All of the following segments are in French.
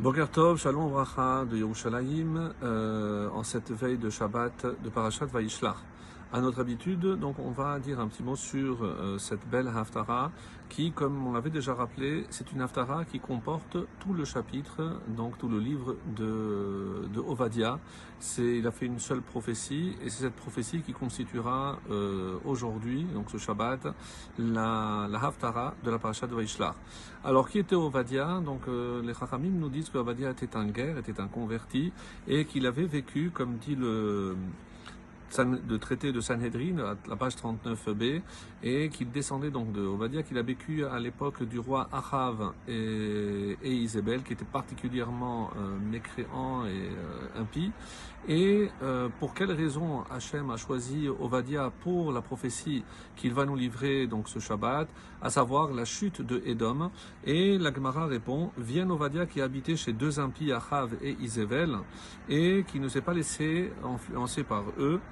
Boker Tov, Shalom Bracha de Yerushalayim, euh, en cette veille de Shabbat de Parashat Vaishlach. À notre habitude, donc on va dire un petit mot sur euh, cette belle Haftara qui, comme on l'avait déjà rappelé, c'est une Haftara qui comporte tout le chapitre, donc tout le livre de, de Ovadia. C'est, il a fait une seule prophétie et c'est cette prophétie qui constituera euh, aujourd'hui, donc ce Shabbat, la, la Haftara de la Parashat de Vaishlach. Alors qui était Ovadia? Donc euh, les Chachamim nous disent que Ovadia était un guerre, était un converti et qu'il avait vécu, comme dit le de traité de Sanhedrin, la page 39b, et qu'il descendait donc de, on qu'il a vécu à l'époque du roi Achav et, et Isabelle, qui était particulièrement euh, mécréant et euh, impie. Et euh, pour quelle raison Hachem a choisi Ovadia pour la prophétie qu'il va nous livrer donc ce Shabbat, à savoir la chute de Édom? Et la Gemara répond, vient Ovadia qui habitait chez deux impies, Achav et Isabelle, et qui ne s'est pas laissé influencer par eux,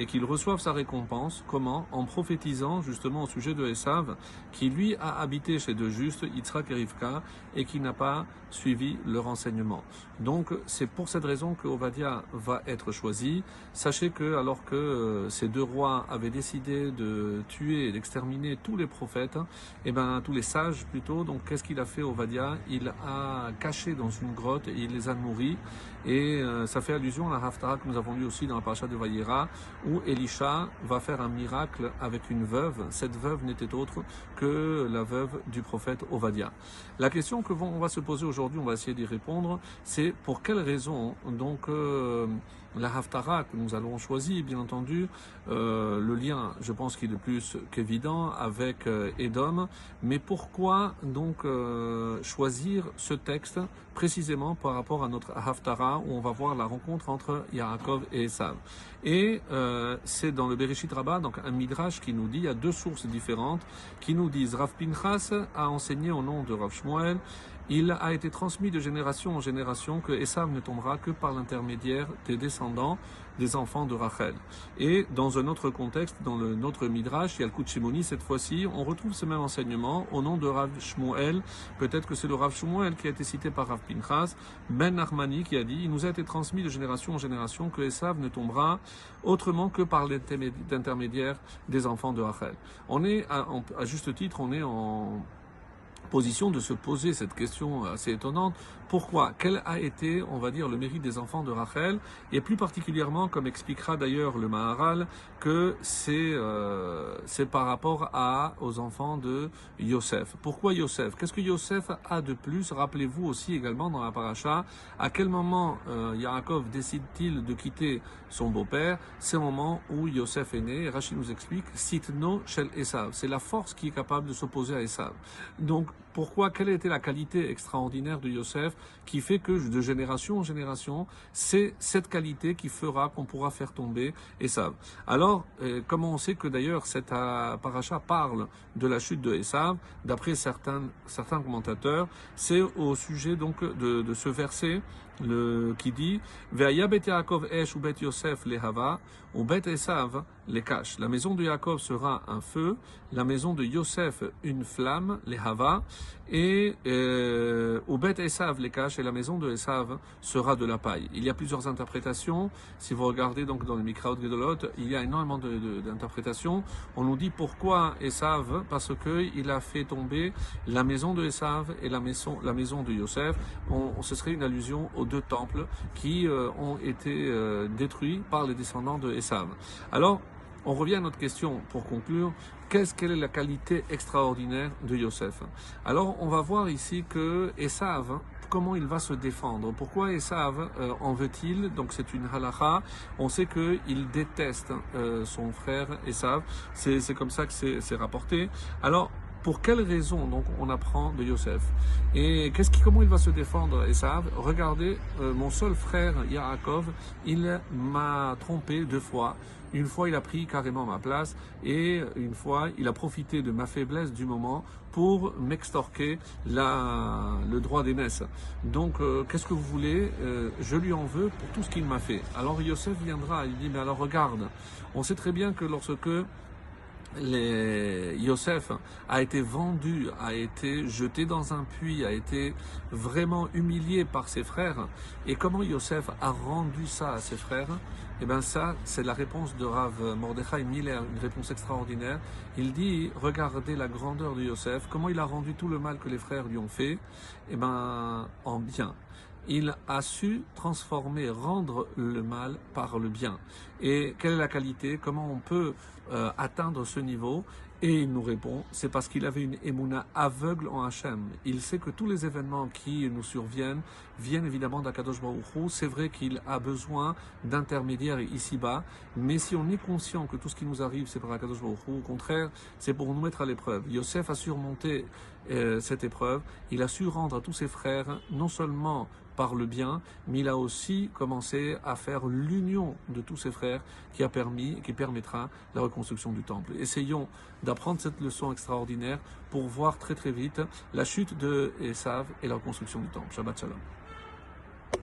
et qu'il reçoive sa récompense. Comment? En prophétisant justement au sujet de Esav, qui lui a habité chez deux justes, Yitzhak et Rivka, et qui n'a pas suivi leur enseignement. Donc c'est pour cette raison que Ovadia va être choisi. Sachez que alors que euh, ces deux rois avaient décidé de tuer et d'exterminer tous les prophètes, et eh ben tous les sages plutôt, donc qu'est-ce qu'il a fait Ovadia? Il a caché dans une grotte et il les a nourris. Et euh, ça fait allusion à la Haftara que nous avons lu aussi dans la paracha de Vayera, Elisha va faire un miracle avec une veuve. Cette veuve n'était autre que la veuve du prophète Ovadia. La question que on va se poser aujourd'hui, on va essayer d'y répondre, c'est pour quelle raison donc euh, la Haftara que nous allons choisir, bien entendu, euh, le lien, je pense qu'il est plus qu'évident avec euh, Edom, mais pourquoi donc euh, choisir ce texte précisément par rapport à notre Haftara où on va voir la rencontre entre Yaakov et Esav? Et euh, c'est dans le Bereshit Rabbah, donc un midrash qui nous dit, il y a deux sources différentes qui nous disent Rav Pinchas a enseigné au nom de Rav Shmuel il a été transmis de génération en génération que Esav ne tombera que par l'intermédiaire des descendants des enfants de Rachel. Et dans un autre contexte, dans le, notre Midrash, il y a le coup de cette fois-ci, on retrouve ce même enseignement au nom de Rav Shmuel. Peut-être que c'est le Rav Shmuel qui a été cité par Rav Pinchas, Ben Armani qui a dit, il nous a été transmis de génération en génération que Esav ne tombera autrement que par l'intermédiaire des enfants de Rachel. On est, à juste titre, on est en position de se poser cette question assez étonnante. Pourquoi? Quel a été, on va dire, le mérite des enfants de Rachel? Et plus particulièrement, comme expliquera d'ailleurs le Maharal, que c'est euh, par rapport à aux enfants de Yosef. Pourquoi Yosef? Qu'est-ce que Yosef a de plus? Rappelez-vous aussi également dans la paracha, à quel moment euh, Yaakov décide-t-il de quitter son beau-père? C'est au moment où Yosef est né. Rachid nous explique, Sitno shel Esav. C'est la force qui est capable de s'opposer à Esav. Donc pourquoi? Quelle était la qualité extraordinaire de Yosef qui fait que de génération en génération, c'est cette qualité qui fera qu'on pourra faire tomber Esav? Alors, euh, comment on sait que d'ailleurs cette euh, paracha parle de la chute de Esav? D'après certains, commentateurs, c'est au sujet donc de, ce verset qui dit Ve'aya bet Yaakov esh ou bet Yosef lehava ou bet Esav les cache. La maison de Yaakov sera un feu, la maison de Yosef une flamme, les hava, et euh, au Esav les cache, et la maison de Esav sera de la paille. Il y a plusieurs interprétations. Si vous regardez donc dans le Mikraot Gedolot, il y a énormément d'interprétations. On nous dit pourquoi Esav, parce que il a fait tomber la maison de Esav et la maison, la maison de Yosef. On, ce serait une allusion aux deux temples qui euh, ont été euh, détruits par les descendants de Esav. Alors, on revient à notre question pour conclure. Qu'est-ce quelle est la qualité extraordinaire de Yosef? Alors, on va voir ici que Esav, comment il va se défendre. Pourquoi Esav euh, en veut-il? Donc c'est une halacha. On sait qu'il déteste euh, son frère Esav. C'est comme ça que c'est rapporté. Alors pour quelle raison donc on apprend de Yosef Et qu'est-ce qui, comment il va se défendre? Esav Regardez, euh, mon seul frère Yaakov, il m'a trompé deux fois. Une fois, il a pris carrément ma place et une fois, il a profité de ma faiblesse du moment pour m'extorquer le droit d'aînesse. Donc, euh, qu'est-ce que vous voulez? Euh, Je lui en veux pour tout ce qu'il m'a fait. Alors Yosef viendra, il dit, mais alors regarde, on sait très bien que lorsque les, Yosef a été vendu, a été jeté dans un puits, a été vraiment humilié par ses frères. Et comment Yosef a rendu ça à ses frères? Eh bien ça, c'est la réponse de Rav Mordechai Miller, une réponse extraordinaire. Il dit, regardez la grandeur de Yosef, comment il a rendu tout le mal que les frères lui ont fait, eh ben, en bien il a su transformer, rendre le mal par le bien. Et quelle est la qualité? Comment on peut euh, atteindre ce niveau? Et il nous répond, c'est parce qu'il avait une émouna aveugle en Hachem. Il sait que tous les événements qui nous surviennent viennent évidemment d'Akadosh C'est vrai qu'il a besoin d'intermédiaires ici-bas, mais si on est conscient que tout ce qui nous arrive, c'est par Akadosh au contraire, c'est pour nous mettre à l'épreuve. Yosef a surmonté euh, cette épreuve. Il a su rendre à tous ses frères non seulement par le bien, mais il a aussi commencé à faire l'union de tous ses frères qui a permis qui permettra la reconstruction du temple. Essayons d'apprendre cette leçon extraordinaire pour voir très très vite la chute de Esav et la reconstruction du temple. Shabbat Shalom.